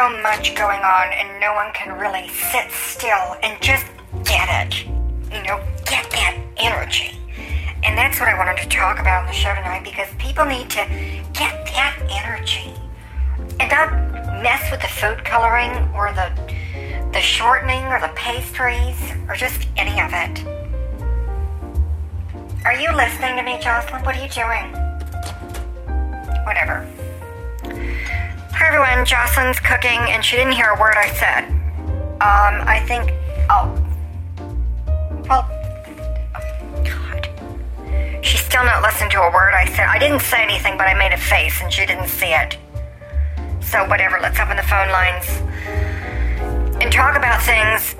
so much going on, and no one can really sit still and just get it. You know, get that energy. And that's what I wanted to talk about on the show tonight because people need to get that energy and not mess with the food coloring or the the shortening or the pastries or just any of it. Are you listening to me, Jocelyn? What are you doing? Whatever. Hi everyone, Jocelyn's cooking and she didn't hear a word I said. Um, I think. Oh. Well. God. She's still not listening to a word I said. I didn't say anything, but I made a face and she didn't see it. So, whatever, let's open the phone lines and talk about things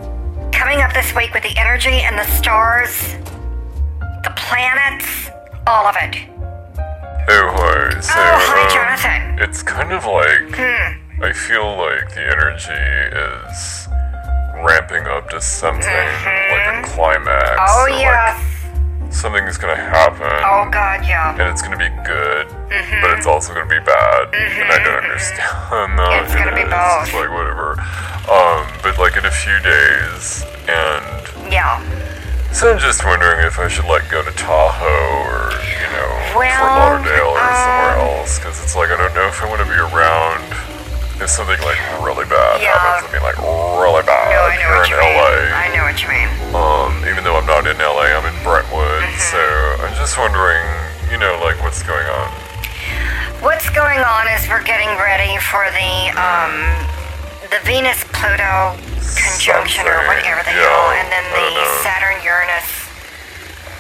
coming up this week with the energy and the stars, the planets, all of it. Oh, hi. So, Oh, hi, um, Jonathan. It's kind of like Hmm. I feel like the energy is ramping up to something like a climax. Mm-hmm. Oh, or, like, something's gonna happen. Oh, God, yeah. And it's gonna be good, but it's also gonna be bad, and I don't understand that. Mm-hmm. It's gonna be both. It's like whatever. Um, but like in a few days, and Yeah. so I'm just wondering if I should like go to Tahoe or know Well, Fort Lauderdale or somewhere um, else because it's like I don't know if I want to be around if something like really bad Yeah. happens. I mean like really bad No, I know here what in you mean. LA. I know what you mean. Um, even though I'm not in LA, I'm in Brentwood. Mm-hmm. So I'm just wondering, you know, like what's going on. What's going on is we're getting ready for the um the Venus Pluto conjunction or whatever the yeah, hell, and then the. Saturn Uranus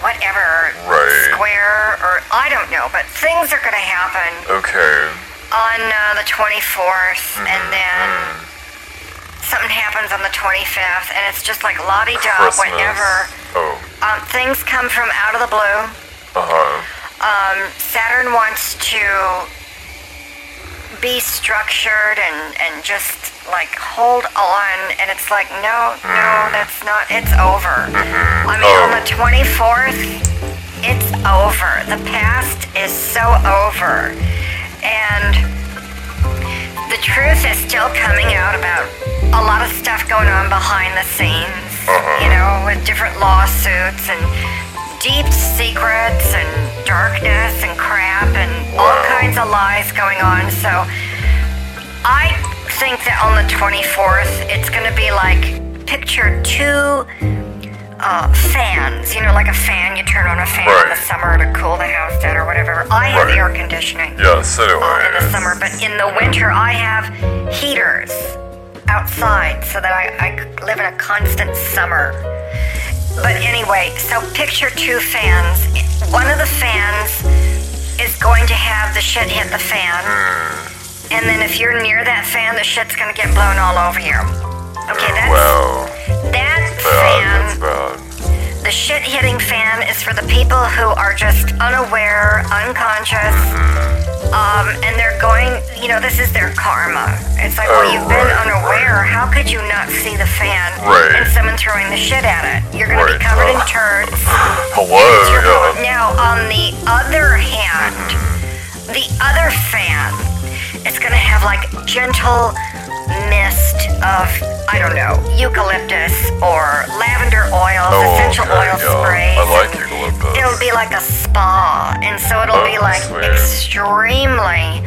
whatever Right. square or I don't know, but things are gonna happen Okay. on uh, the 24th, Mm-hmm, and then something happens on the 25th, and it's just like lottie da whenever Oh. um, things come from out of the blue. Uh huh. um, Saturn wants to be structured and, and just like hold on and it's like no no that's not it's over. Mm-hmm. I mean on oh. the 24th it's over. The past is so over. And the truth is still coming out about a lot of stuff going on behind the scenes uh-huh. you know with different lawsuits and deep secrets and darkness and crap and all kinds of lies going on. So I think that on the 24th, it's going to be like picture two uh, fans. You know, like a fan, you turn on a fan in the summer to cool the house down or whatever. I have Right. air conditioning Yeah. So do I. in the summer, but in the winter I have heaters outside so that I, I live in a constant summer. But anyway, so picture two fans. One of the fans is going to have the shit hit the fan. And then if you're near that fan, the shit's gonna get blown all over you. Okay, that's Wow. that Bad. That's fan. bad. The shit hitting fan is for the people who are just unaware, unconscious, um, and they're going, you know, this is their karma. It's like, well, Oh, you've been right, unaware. How could you not see the fan Right. and someone throwing the shit at it? You're Right, be covered in uh, turds. Hello. It's your fault. Yeah. Now, on the other hand, the other fan going to have like gentle mist of, I don't know, eucalyptus or lavender oils, Oh, essential okay, oil yeah. sprays. I like eucalyptus. It'll be like a spa, and so it'll oh, be Oh, like sweet. extremely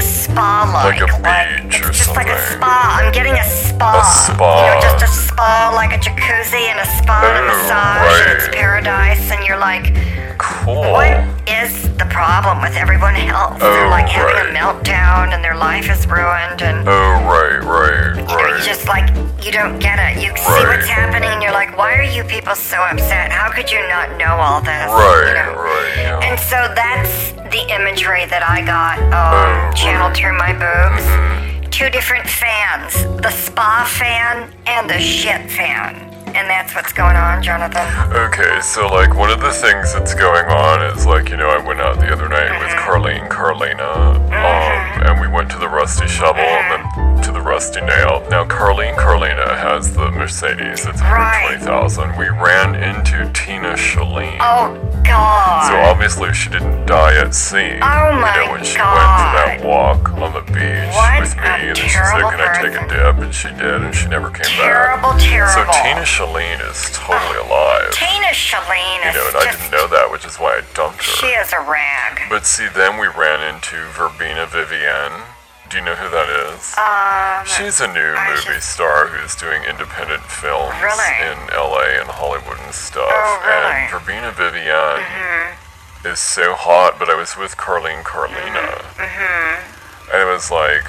spa-like. Like a beach it's or just like a spa. I'm getting a spa. A spa. You know, just a spa, like a jacuzzi and a spa and a Oh, massage. and It's paradise, and you're like, Cool. what is the problem with everyone else? Oh, They're like having right. a meltdown, and their life is ruined, and Oh, right, right, you know, right. you just like you don't get it. You see what's happening, and you're like, why are you people so upset? How could you not know all this? right, You know? right, yeah. And so that's the imagery that I got um, Oh, channeled right. through my boobs. Mm-hmm. Two different fans the spa fan and the shit fan. And that's what's going on, Jonathan. Okay, so like one of the things that's going on is like, you know, I went out the other night with Mm-hmm. Carlene Carlina, um, and we went to the Rusty Shovel and then to the Rusty Nail. Now, Carlene Carlina has the Mercedes, it's Right. 120,000. We ran into Tina Shalene. Oh, God. So obviously she didn't die at sea. Oh my God. You know, when she went for that walk on the beach What with me, and then she's like, "Can I take a dip?" And she did, and she never came Terrible, back. terrible. terrible. So Tina Shalene is totally ah, alive. Tina Shalene You know, and I didn't know that, which is why I dumped her. She is a rag. But see, then we ran into Verbena Vivienne. Do you know who that is? Um, She's a new I movie just- star who's doing independent films Really? in LA and Hollywood and stuff. Oh, really? And Verbena Vivian Mm-hmm. is so hot, but I was with Carlene Carlina. Mm-hmm. And it was like,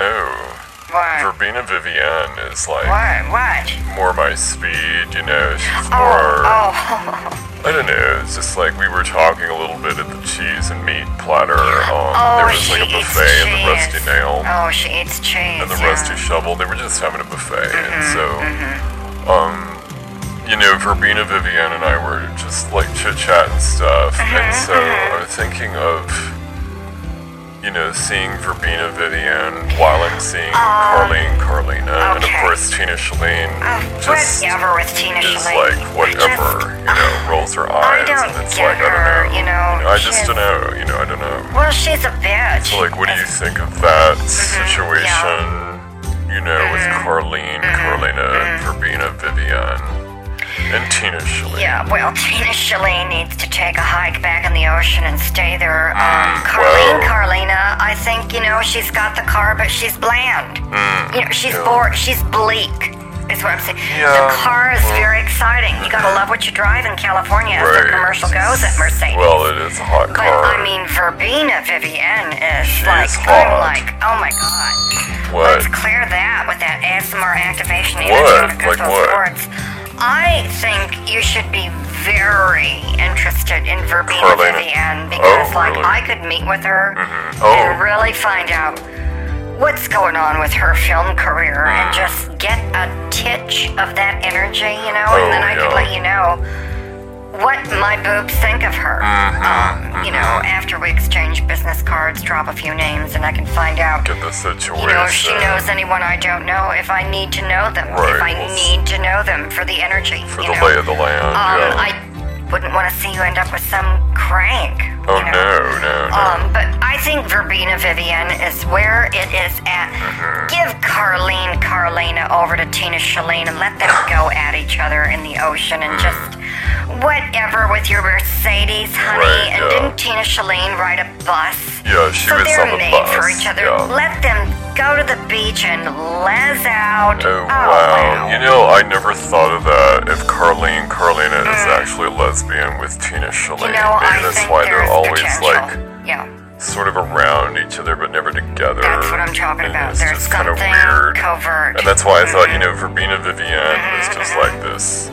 oh, what? Verbena Vivienne is like What? What? more my speed, you know. She's Oh, more. oh, I don't know. It's just like we were talking a little bit at the cheese and meat platter. Um, oh, there was like a buffet in the Rusty Nail Oh, she eats cheese. and the yeah. Rusty Shovel. They were just having a buffet, Mm-hmm, and so, um, you know, Verbena Vivian, and I were just like chit chat and stuff, Mm-hmm, and so I was thinking of. You know, seeing Verbena Vivian, while I'm seeing Carlene um, Carlina, and of Um, course Tina Shalene Oh, uh, just whatever with Tina is Shalene. like whatever, just- you know, uh, rolls her eyes, don't and it's like I her, don't know, you know, I just don't know, you know, I don't know. Well, she's a bitch. So like, what do you think of that Mm-hmm, situation? You know, with mm-hmm, Carlene, mm-hmm, Carlina, mm-hmm. Verbena, Vivienne, and Tina Shalene. Yeah, well, Tina Shalene needs to take a hike back in the ocean and stay there. Um, Mm, Carlene well. Carlina, I think, you know, she's got the car, but she's bland. Mm, you know, she's yeah. bored, she's bleak, is what I'm saying. Yeah, The car is well. very exciting. You gotta love what you drive in California as the commercial goes at Mercedes. Well, it is a hot but car. I mean, Verbena Vivienne is She like, is I'm like, oh my god. What? Let's clear that with that ASMR activation What? Like what? I think you should be very interested in Verbena Carlina. Vivienne because, Oh, like, really? I could meet with her Oh. and really find out what's going on with her film career Mm. and just get a titch of that energy, you know, Oh, and then I could let you know what my boobs think of her. Mm-hmm, Um, you know, after we exchange business cards, drop a few names, and I can find out Get the situation. you know, if she knows anyone I don't know, if I need to know them, Right, if I well, need to know them for the energy. For the know? lay of the land, Um, yeah. I wouldn't want to see you end up with some crank. oh, you know? no, no, no. Um, but I think Verbena Vivian is where it is at. Mm-hmm. Give Carlene Carlina over to Tina Shalene and let them go at each other in the ocean and just whatever with your Mercedes, honey. Right, and yeah. didn't Tina Shalene ride a bus? yeah, she so was they're made for each other. Yeah. Let them go to the beach and les out. Oh, wow. You know, I never thought of that. If Carlene Carlina is actually a lesbian with Tina Shalene, Mm. You know, maybe I that's why they're always potential. like yeah, sort of around each other but never together. that's what I'm talking And about. It's There's just kind of something weird. covert. And that's why I thought, you Mm-hmm. know, Verbena Vivienne was just like this,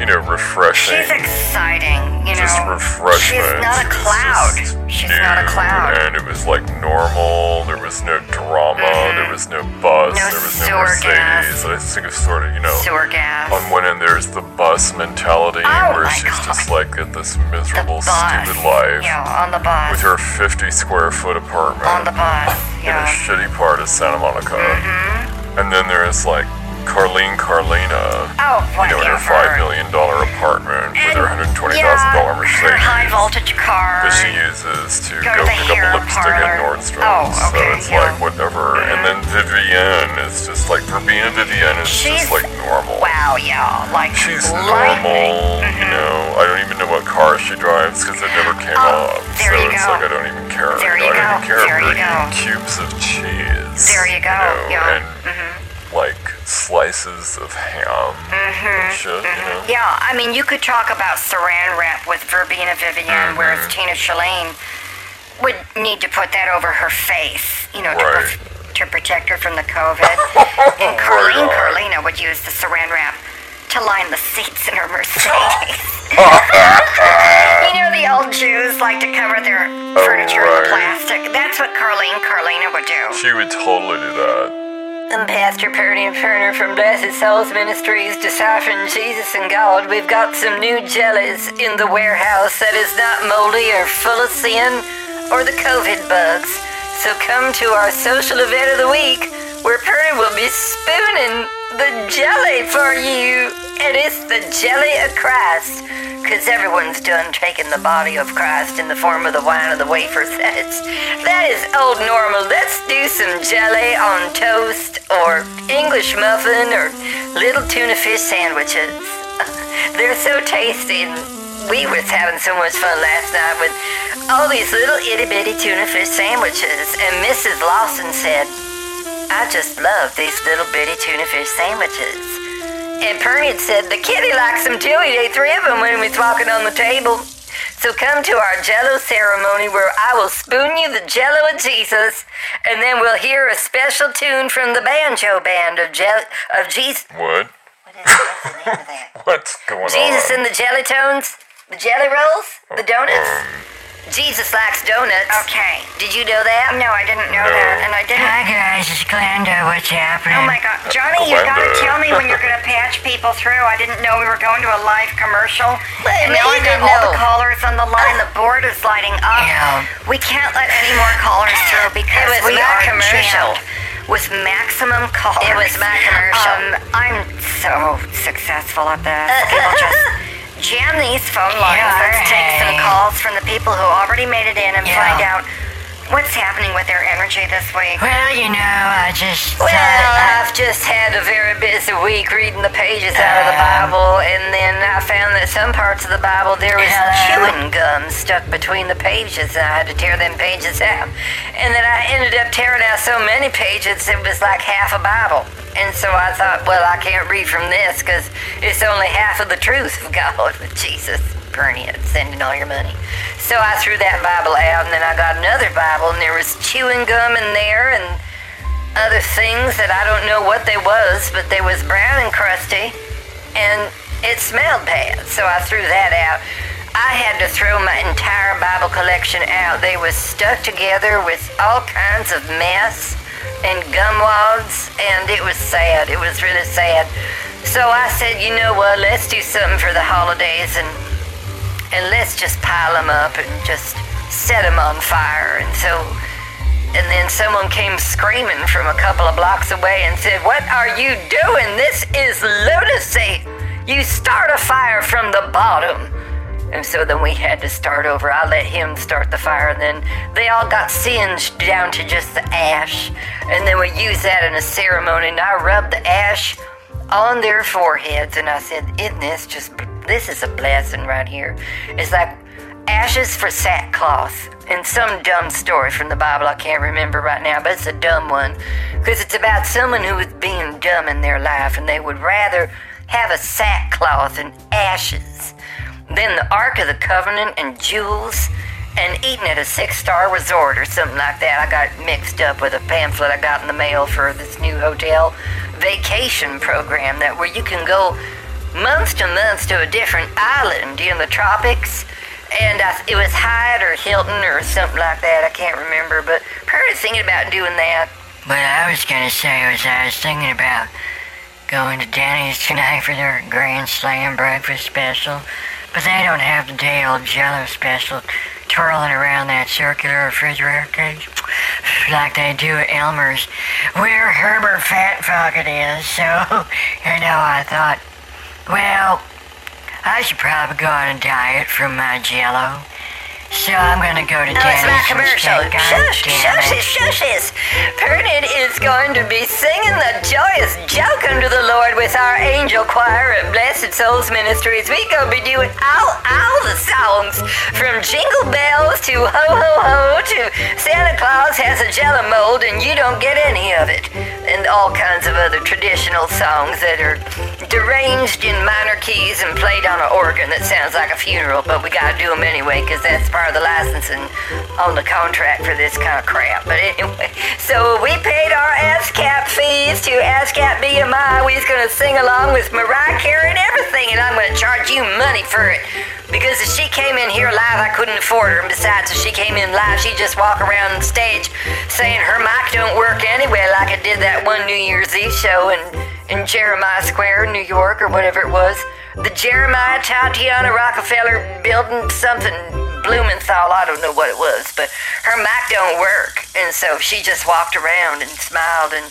you know, refreshing. She's exciting, you know. just refreshment. She's not a cloud. She's not a cloud. And it was like normal. There was no drama. There was no bus. No there was no Mercedes. gas. I think it's sort of, you know, Sewer gas. on one end there's the bus mentality Oh where she's God. just like at this miserable, stupid life Yeah, on the bus. with her 50 square foot apartment on the bus. in a shitty part of Santa Monica. Mm-hmm. And then there's like Carlene Carlina. Oh, You know, in her five million dollar apartment with her hundred twenty thousand yeah, dollar Mercedes Her high voltage car. that she uses to Go go, to pick up lipstick parlor. at Nordstrom's. Oh, so it's yeah. like whatever. And then Vivienne is just like Verbena Vivienne is She's- just like normal. Wow, yeah, like She's lightning. normal, you know. I don't even know what car she drives because it never came Oh, up. so you it's go. like I don't even care. There you you I don't even care There if you go. cubes of cheese. There you go, know, yeah. Mm-hmm. And like slices of ham and shit, you know. Yeah, I mean, you could talk about saran wrap with Verbena Vivienne, whereas Mm-hmm. Tina Shalene would need to put that over her face, you know, to, Right. pro- to protect her from the COVID. and Carlene on. Carlina would use the saran wrap to line the seats in her Mercedes. you know, the old Jews like to cover their furniture right. in plastic. That's what Carlene Carlina would do. She would totally do that. I'm Pastor Purdy and Turner from Blessed Souls Ministries, deciphering Jesus and God. We've got some new jellies in the warehouse that is not moldy or full of sin or the COVID bugs. So come to our social event of the week where Purdy will be spooning the jelly for you. and it's the jelly of Christ. Because everyone's done taking the body of Christ in the form of the wine of the wafers. That's, that is old normal. Let's do some jelly on toast or English muffin or little tuna fish sandwiches. They're so tasty. We was having so much fun last night with all these little itty bitty tuna fish sandwiches. And Mrs. Lawson said, I just love these little bitty tuna fish sandwiches. And Pernian said the kitty likes them too. He ate three of them when we was walking on the table. So come to our jello ceremony where I will spoon you the jello of Jesus, and then we'll hear a special tune from the banjo band of je- of Jesus. What? What is the name of that? What's going Jesus on? Jesus and the jelly tones, the jelly rolls, the oh, donuts. Um, Jesus likes donuts. Okay. Did you know that? No, I didn't know No. that, and I didn't. Hi guys, it's Glenda. What's happening? Oh my God, Johnny, you gotta tell me when you're gonna patch people through. I didn't know we were going to a live commercial. Well, and now I got didn't all the callers on the line. The board is lighting up. Yeah. We can't let any more callers through because It was we are commercial. jammed with maximum callers. It was my commercial. Um, I'm so successful at this. People just jam these phone lines. Yeah, Let's take some calls from the people who already made it in and Yeah. find out what's happening with their energy this week. Well, you know, I just Well, thought, I've just had a very busy week reading the pages out of the uh-huh. Bible, and then I found that some parts of the Bible there was Hello? chewing gum stuck between the pages, and I had to tear them pages out. And then I ended up tearing out so many pages it was like half a Bible. And so I thought, well, I can't read from this because it's only half of the truth of God with Jesus. Sending all your money. So I threw that Bible out, and then I got another Bible, and there was chewing gum in there, and other things that I don't know what they was, but they was brown and crusty, and it smelled bad. So I threw that out. I had to throw my entire Bible collection out. They was stuck together with all kinds of mess and gum wads, and it was sad. It was really sad. So I said, you know what? Let's do something for the holidays, and and let's just pile them up and just set them on fire. And so and then someone came screaming from a couple of blocks away and said, What are you doing? This is lunacy. You start a fire from the bottom. And so then we had to start over. I let him start the fire, and then they all got singed down to just the ash. And then we used that in a ceremony, and I rubbed the ash on their foreheads, and I said, Isn't this just, this is a blessing right here. It's like ashes for sackcloth in some dumb story from the Bible. I can't remember right now, but it's a dumb one because it's about someone who was being dumb in their life and they would rather have a sackcloth and ashes than the Ark of the Covenant and jewels and eating at a six star resort or something like that. I got mixed up with a pamphlet I got in the mail for this new hotel vacation program that where you can go months to months to a different island in the tropics. And I, it was Hyatt or Hilton or something like that. I can't remember, but Perry's thinking about doing that. what I was gonna say was I was thinking about going to Denny's tonight for their Grand Slam breakfast special, but they don't have the day old Jello special twirling around that circular refrigerator cage like they do at Elmer's, where Herbert Fat Pocket is. So, you know, I thought, well, I should probably go on a diet from my Jello. So I'm gonna go to No, it's my commercial. Shush, damn shush it. it, shush it. Pernod is going to be singing the joyous joke unto the Lord with our angel choir at Blessed Souls Ministries. We gonna be doing all, all the songs from Jingle Bells to Ho Ho Ho to Santa Claus has a jello mold and you don't get any of it. And all kinds of other traditional songs that are deranged in minor keys and played on an organ that sounds like a funeral, but we gotta do them anyway because that's part of the licensing on the contract for this kind of crap. But anyway, so we paid our ASCAP fees to ASCAP BMI. We was gonna sing along with Mariah Carey and everything, and I'm gonna charge you money for it. Because if she came in here live, I couldn't afford her. And besides, if she came in live, she'd just walk around the stage saying her mic don't work anyway, like it did that one New Year's Eve show in, in Jeremiah Square, New York, or whatever it was. The Jeremiah Tatiana Rockefeller building something, Blumenthal, I don't know what it was, but her mic don't work. And so she just walked around and smiled. And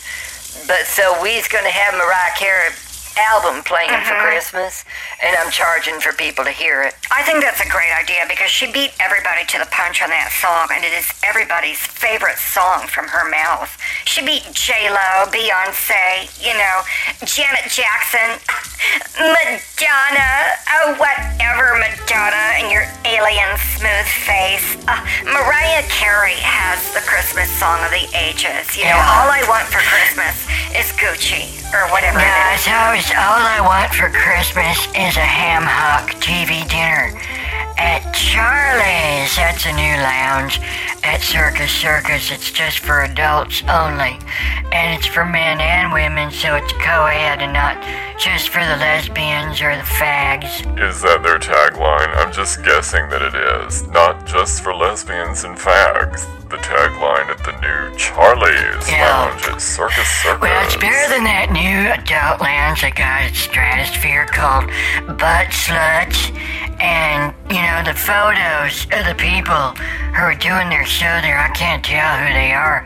But so we's going to have Mariah Carey album playing for Christmas, and I'm charging for people to hear it. I think that's a great idea because she beat everybody to the punch on that song, and it is everybody's favorite song from her mouth. She beat J Lo, Beyonce, you know, Janet Jackson, Madonna, oh whatever, Madonna, and your alien smooth face. Uh, Mariah Carey has the Christmas song of the ages. You know, Yeah. all I want for Christmas is Gucci or whatever Yeah, it is. it's always all I want for Christmas is a ham hock TV dinner at Charlie's. That's a new lounge at Circus Circus. It's just for adults only, and it's for men and women, so it's co-ed and not just for the lesbians or the fags. Is that their tagline? I'm just guessing that it is. Not just for lesbians and fags. The tagline at the new Charlie's Yeah. Lounge at Circus Circus. Well, it's better than that new adult lounge I got at Stratosphere called Butt Sluts. And, you know, the photos of the people who are doing their show there, I can't tell who they are.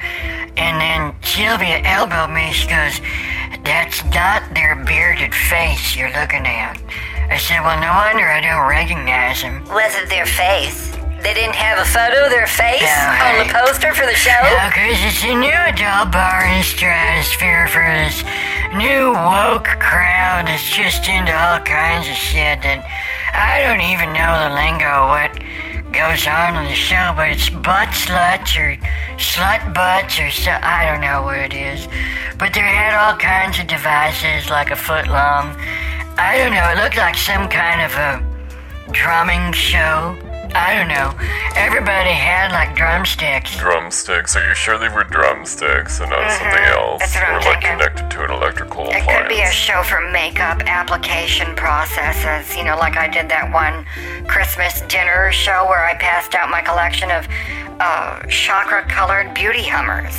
And then Sylvia elbowed me. She goes, That's not their bearded face you're looking at. I said, Well, no wonder I don't recognize them. Was it their face? They didn't have a photo of their face No, on the poster for the show? No, 'cause it's a new adult bar in Stratosphere for this new woke crowd that's just into all kinds of shit that I don't even know the lingo of what goes on in the show, but it's butt sluts or slut butts or so I don't know what it is. But they had all kinds of devices like a foot long. I don't know, it looked like some kind of a drumming show. I don't know. Everybody had like drumsticks. Drumsticks. Are you sure they were drumsticks and not something else? That's what I'm like thinking. connected to an electrical It appliance? could be a show for makeup application processes. You know, like I did that one Christmas dinner show where I passed out my collection of uh, chakra colored beauty hummers.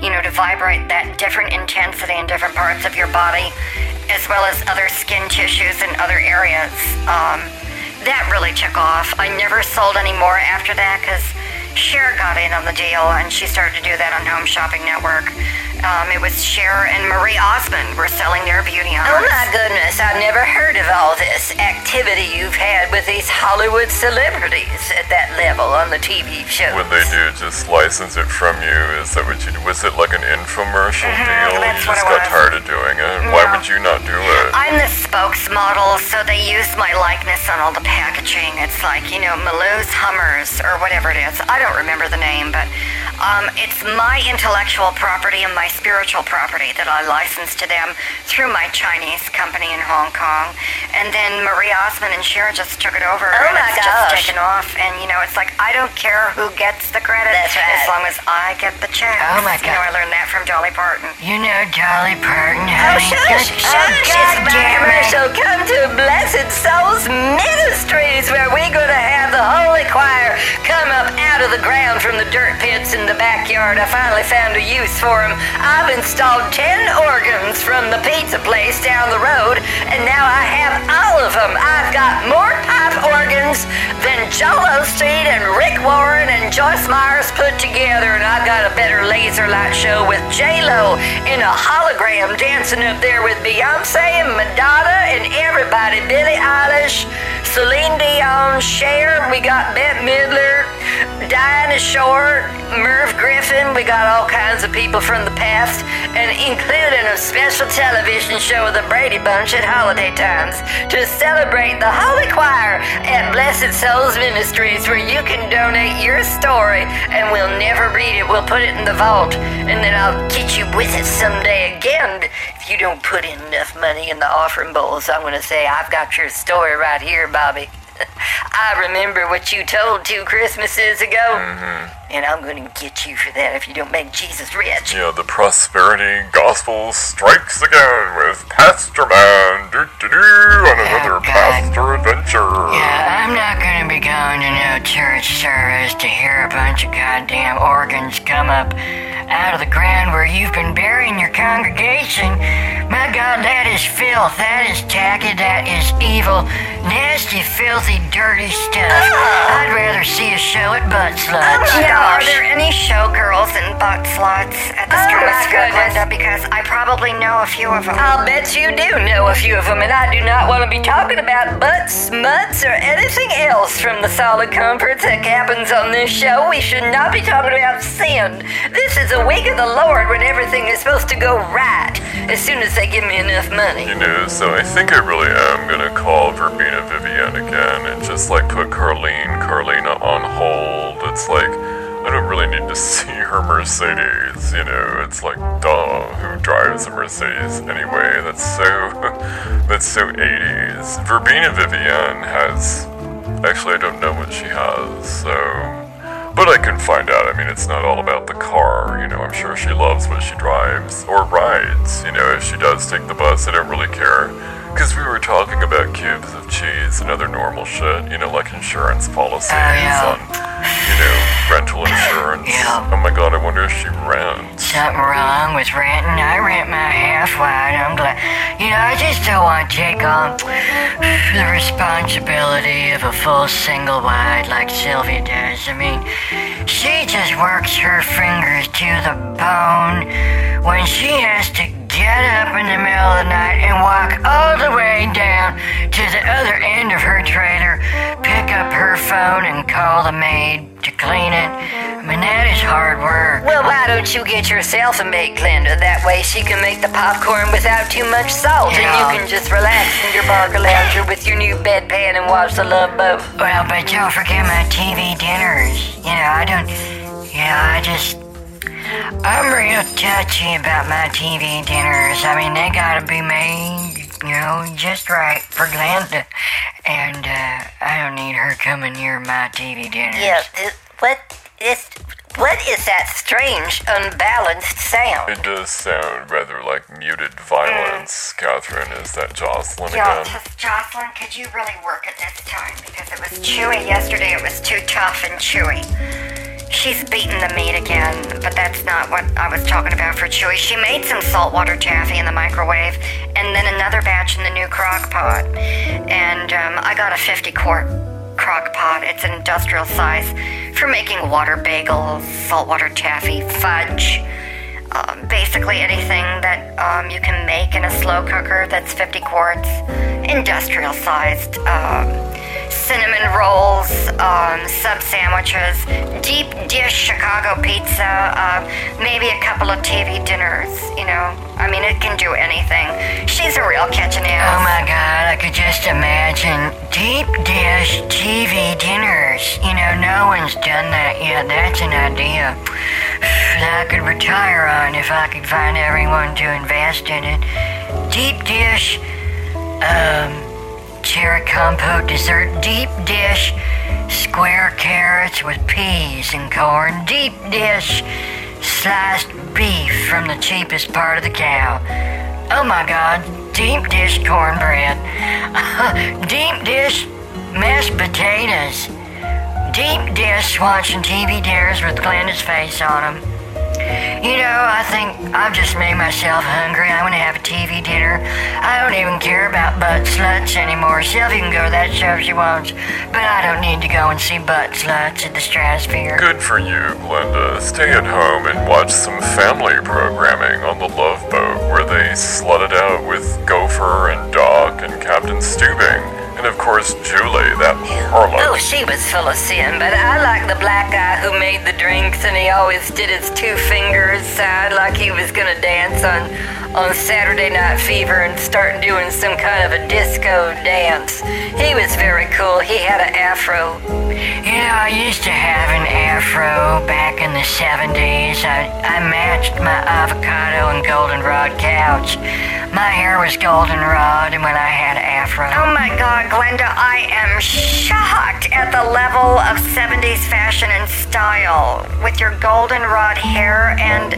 You know, to vibrate that different intensity in different parts of your body, as well as other skin tissues and other areas. Um, that really took off. I never sold any more after that because Cher got in on the deal and she started to do that on Home Shopping Network. Um, it was Cher and Marie Osmond were selling their beauty on. Oh my goodness, I've never heard of all this activity you've had with these Hollywood celebrities at that level on the TV shows. When they do just license it from you, is that what you do? Was it like an infomercial deal? Mm-hmm, that's you what just it got was. tired of doing it? Why would you not do it? I'm the spokesmodel, so they use my likeness on all the packaging. It's like, you know, Maloo's Hummers or whatever it is. I don't remember the name, but um, it's my intellectual property and my spiritual property that I license to them through my Chinese company in Hong Kong. And then Marie Osmond and Cher just took it over. Oh and my it's gosh. just taken off. And, you know, it's like, I don't care who gets the credit That's right. as long as I get the check. Oh my You know, God. I learned that from Dolly Parton. You know Dolly Parton, Oh, honey. shush, Good- shush, oh, it's God my damn commercial. Come to Blessed Souls Ministries, where we're going to have the Holy Choir come up out of the ground from the dirt pits in the backyard. I finally found a use for them. I've installed 10 organs from the pizza place down the road, and now I have all of them. I've got more pipe organs than Joel Osteen and Rick Warren and Joyce Myers put together, and I've got a better laser light show with J-Lo in a hologram dancing up there with Beyonce and Madonna and everybody. Billie Eilish, Celine Dion, Cher, we got Bette Midler, Dinah Shore, Merv Griffin, we got all kinds of people from the past, and including a special television show of the Brady Bunch at holiday times to celebrate the Holy Choir at Blessed Souls Ministries, where you can donate your story and we'll never read it. We'll put it in the vault, and then I'll get you with it someday again. If you don't put in enough money in the offering bowls, I'm going to say, I've got your story right here, Bobby. I remember what you told two Christmases ago, mm-hmm. And I'm going to get you for that if you don't make Jesus rich. Yeah, the prosperity gospel strikes again with Pastor Man doo doo doo on oh, another Oh, God. pastor adventure. Yeah, I'm not gonna be going to no church service to hear a bunch of goddamn organs come up out of the ground where you've been burying your congregation. My God, that is filth. That is tacky. That is evil. Nasty, filthy, dirty stuff. Ah! I'd rather see a show at Butt Sluts. You ah! Know, are there any showgirls and butt sluts at the Oh, my Stratosphere, goodness. Glenda? Because I probably know a few of them. I'll bet you do know a few of them, and I do not want to be talking about butts, mutts, or anything else from the solid comforts that happens on this show. We should not be talking about sin. This is a week of the Lord when everything is supposed to go right as soon as they give me enough money. You know, so I think I really am gonna call Verbena Vivian again and just like put Carlene, Carlina on hold. It's like I don't really need to see her Mercedes, you know. It's like, duh, who drives a Mercedes anyway? That's so that's so 80s. Verbena Vivian has actually I don't know what she has, so but I can find out. I mean, it's not all about the car. You know, I'm sure she loves what she drives or rides. You know, if she does take the bus, I don't really care. Because we were talking about cubes of cheese and other normal shit. You know, like insurance policies oh, yeah. on, you know, rental insurance. Yeah. Oh my god, I wonder if she rents. Something wrong with renting. I rent my half wide. I'm glad. You know, I just don't want to take on the responsibility of a full single wide like Sylvia does. I mean, she just works her fingers to the bone when she has to get up in the middle of the night and walk all the way down to the other end of her trailer, pick up her phone and call the maid to clean it. I mean, that is hard work. Well, why don't you get yourself a maid, Glenda? That way she can make the popcorn without too much salt, and Yeah. you can just relax in your Barcalounger with your new bedpan and watch the Love Boat. Well, but don't forget my TV dinners. You know, I don't. You know, I just. I'm real touchy about my TV dinners. I mean, they gotta be made, you know, just right for Glenda. And, uh, I don't need her coming near my TV dinners. Yeah, th- what is what is that strange, unbalanced sound? It does sound rather like muted violence. Catherine, is that Jocelyn Yeah, again? just Jocelyn, could you really work it this time? Because it was chewy yesterday, it was too tough and chewy. She's beaten the meat again, but that's not what I was talking about for Chewy. She made some saltwater taffy in the microwave, and then another batch in the new crock pot. And um, I got a 50 quart crock pot. It's an industrial size for making water bagels, saltwater taffy, fudge. Um, basically anything that um, you can make in a slow cooker that's 50 quarts, industrial sized. Um, cinnamon rolls, um, sub sandwiches, deep dish Chicago pizza, uh, maybe a couple of TV dinners. You know, I mean, it can do anything. She's a real catching Oh my god, I could just imagine deep dish TV dinners. You know, no one's done that yet. That's an idea that I could retire on if I could find everyone to invest in it. Deep dish, um, cherry compote dessert, deep dish, square carrots with peas and corn, deep dish, sliced beef from the cheapest part of the cow. Oh my god, deep dish cornbread. deep dish mashed potatoes. Deep dish watching TV dinners with Glenda's face on them. You know, I think I've just made myself hungry. I'm gonna have a TV dinner. I don't even care about butt sluts anymore. Sylvia can go to that show if she wants, but I don't need to go and see butt sluts at the Stratosphere. Good for you, Glenda. Stay at home and watch some family programming on the Love Boat where they slut it out with Gopher and Doc and Captain Stubing. And of course, Julie, that Oh, she was full of sin, but I like the black guy who made the drinks and he always did his two fingers side like he was gonna dance on on Saturday Night Fever and start doing some kind of a disco dance. He was very cool. He had an afro. Know, I used to have an afro back in the 70s. I, I matched my avocado and goldenrod couch. My hair was goldenrod, and when I had afro. Oh my god, Glenda, I am shocked at the level of 70s fashion and style with your goldenrod hair, and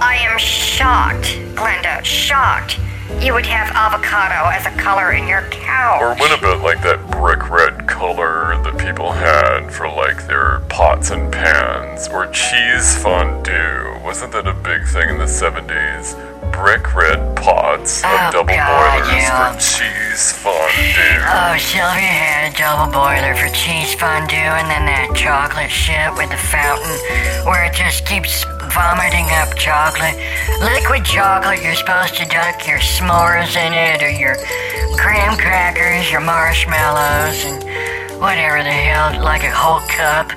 I am shocked, Glenda, shocked. You would have avocado as a color in your couch. Or what about like that brick red color that people had for like their pots and pans, or cheese fondue. Wasn't that a big thing in the 70s? Brick red pots Oh, of double God, boilers yeah. for cheese fondue. Oh, Sylvia had a double boiler for cheese fondue and then that chocolate shit with the fountain where it just keeps vomiting up chocolate. Liquid chocolate, you're supposed to dunk your s'mores in it or your graham crackers, your marshmallows, and whatever the hell, like a whole cup.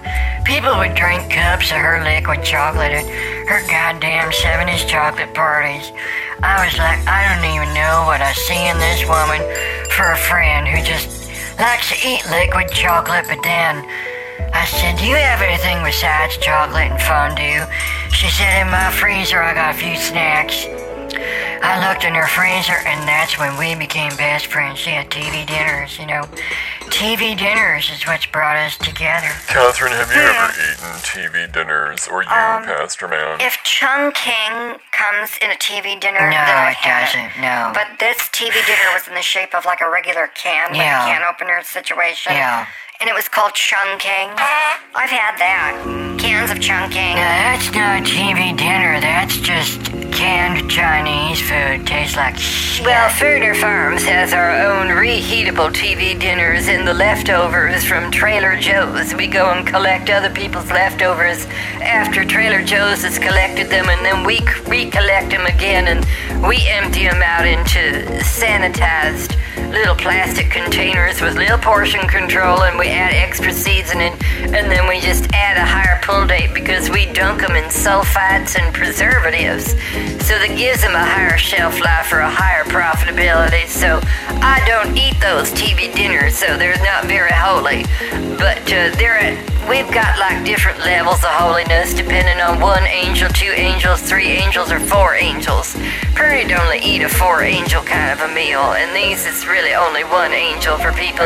People would drink cups of her liquid chocolate at her goddamn 70s chocolate parties. I was like, I don't even know what I see in this woman for a friend who just likes to eat liquid chocolate, but then I said, Do you have anything besides chocolate and fondue? She said, In my freezer, I got a few snacks. I looked in her freezer, and that's when we became best friends. She had TV dinners, you know. TV dinners is what's brought us together. Catherine, have you ever eaten TV dinners? Or you, Um, Pastor Man? If Chung King comes in a TV dinner, No, then I've it had doesn't. No. But this TV dinner was in the shape of like a regular can, like a can opener situation. Yeah. And it was called Chung King. I've had that. Cans of Chung King. Now, that's not TV dinner. That's just canned Chinese food. Tastes like shit. Well, Furner Farms has our own reheatable TV dinners and the leftovers from Trailer Joe's. We go and collect other people's leftovers after Trailer Joe's has collected them, and then we c- recollect them again and we empty them out into sanitized little plastic containers with little portion control, and we add extra seasoning, and then we just add a higher pull date because we dunk them in sulfites and preservatives. So that gives them a higher shelf life or a higher profitability. So I don't eat those TV dinners, so they're not very holy. But uh, they're at, we've got like different levels of holiness depending on one angel, two angels, three angels, or four angels. Purdy'd only eat a four angel kind of a meal, and these is really only one angel for people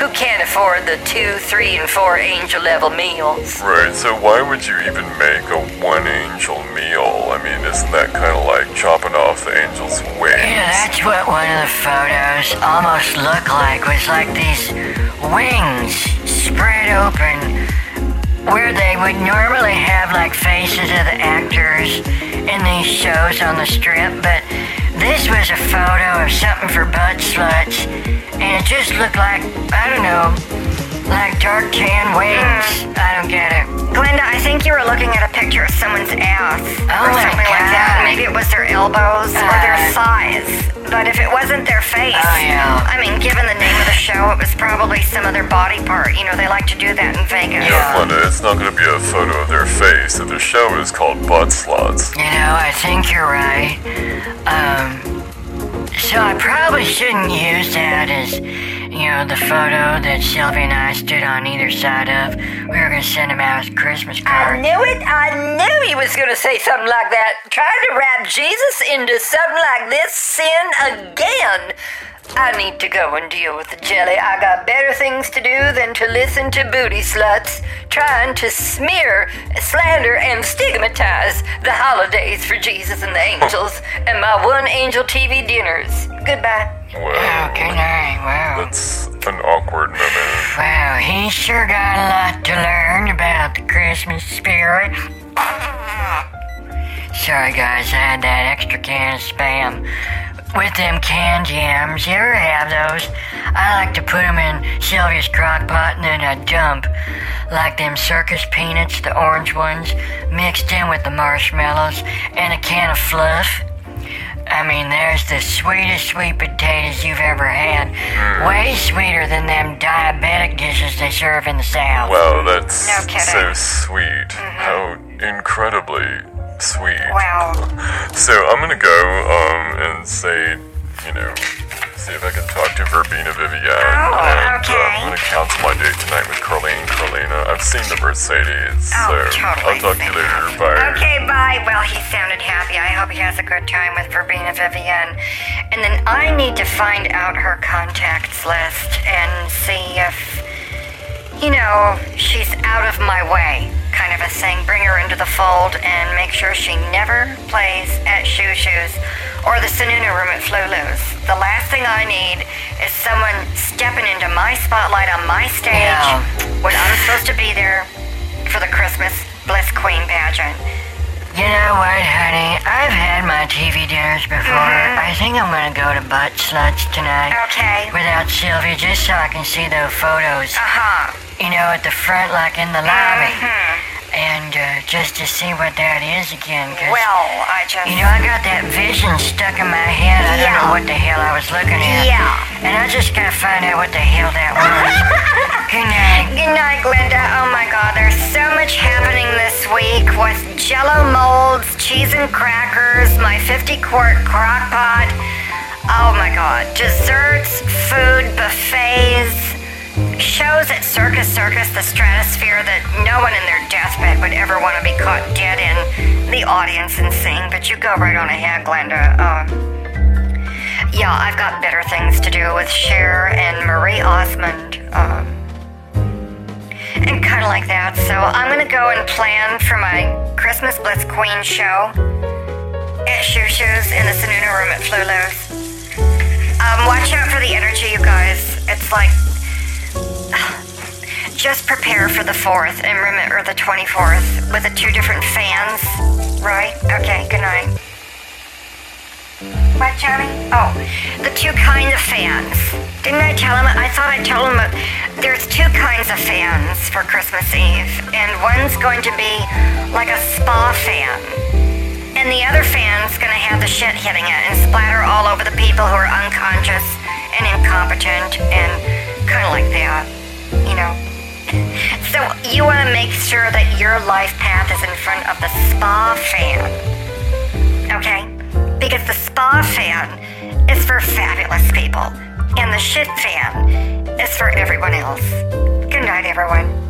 who can't afford the two, three, and four angel level meals. Right, so why would you even make a one angel meal? I mean, isn't that kind of like chopping off the angel's wings? Yeah, that's what one of the photos almost looked like. Was like these wings spread open, where they would normally have like faces of the actors in these shows on the strip, but this was a photo of something for butt sluts, and it just looked like I don't know, like dark tan wings. I don't get it. Glenda, I think you were looking at a picture of someone's ass Oh or my something like that. Maybe it was their elbows or their Uh. thighs. But if it wasn't their face, Oh, yeah. I mean, given the name of the show, it was probably some other body part. You know, they like to do that in Vegas. Yeah, Glenda, it's not going to be a photo of their face. If the show is called Butt Sluts. You know, I think you're right. Um, so I probably shouldn't use that as, you know, the photo that Sylvia and I stood on either side of. We were gonna send him out as Christmas card. I knew it. I knew he was going to say something like that. Trying to wrap Jesus into something like this sin again. I need to go and deal with the jelly. I got better things to do than to listen to booty sluts trying to smear, slander, and stigmatize the holidays for Jesus and the angels and my one angel TV dinners. Goodbye. Oh, Well, good night. Wow. that's an awkward moment. Wow, he sure got a lot to learn about the Christmas spirit. Sorry, guys, I had that extra can of spam. With them canned yams, you ever have those? I like to put them in Sylvia's crock pot and then I dump. Like them circus peanuts, the orange ones, mixed in with the marshmallows and a can of fluff. I mean, there's the sweetest sweet potatoes you've ever had. Mm. Way sweeter than them diabetic dishes they serve in the South. Wow, that's No kidding. so sweet. How incredibly sweet. Wow. So I'm gonna go um, and say, you know, see if I can talk to Verbena Vivian. Oh, and okay. uh, I'm gonna cancel my date tonight with Carlene Carlina. I've seen the Mercedes, Oh, so totally. I'll talk to you later. Bye. Okay, bye. Well, he sounded happy. I hope he has a good time with Verbena Vivian. And then I need to find out her contacts list and see if, you know, she's out of my way. Kind of a thing. Bring her into the fold and make sure she never plays at Shoo Shoes or the Sununu room at Flulu's. The last thing I need is someone stepping into my spotlight on my stage Yeah. when I'm supposed to be there for the Christmas Bliss Queen pageant. You know what, honey? I've had my TV dinners before. Mhm. I think I'm gonna go to Butt Sluts tonight. Okay. Without Sylvia, just so I can see those photos. Uh huh. You know, at the front, like in the lobby. Mhm. And uh, just to see what that is again. 'cause, Well, I just. You know, I got that vision stuck in my head. I don't Yeah. know what the hell I was looking at. Yeah. And I just gotta find out what the hell that was. Good night. Good night, Glenda. Oh my god, there's so much happening this week with jello molds, cheese and crackers, my 50 quart crock pot. Oh my god. Desserts, food, buffets, shows at Circus Circus, the stratosphere that no one in their deathbed would ever want to be caught dead in the audience and sing. But you go right on ahead, Glenda. Um, yeah, I've got better things to do with Cher and Marie Osmond. Um, and kind of like that. So I'm gonna go and plan for my Christmas Blitz Queen show at Shoo in the Sununu room at Flulu's. Um, watch out for the energy, you guys. It's like just prepare for the fourth and remember the 24th with the two different fans, right? Okay. Good night. What, Johnny? Oh, the two kinds of fans. Didn't I tell him? I thought I told him that uh, there's two kinds of fans for Christmas Eve, and one's going to be like a spa fan, and the other fan's gonna have the shit hitting it and splatter all over the people who are unconscious and incompetent and kind of like that, you know. So you want to make sure that your life path is in front of the spa fan, okay? Because the spa fan is for fabulous people, and the shit fan is for everyone else. Good night, everyone.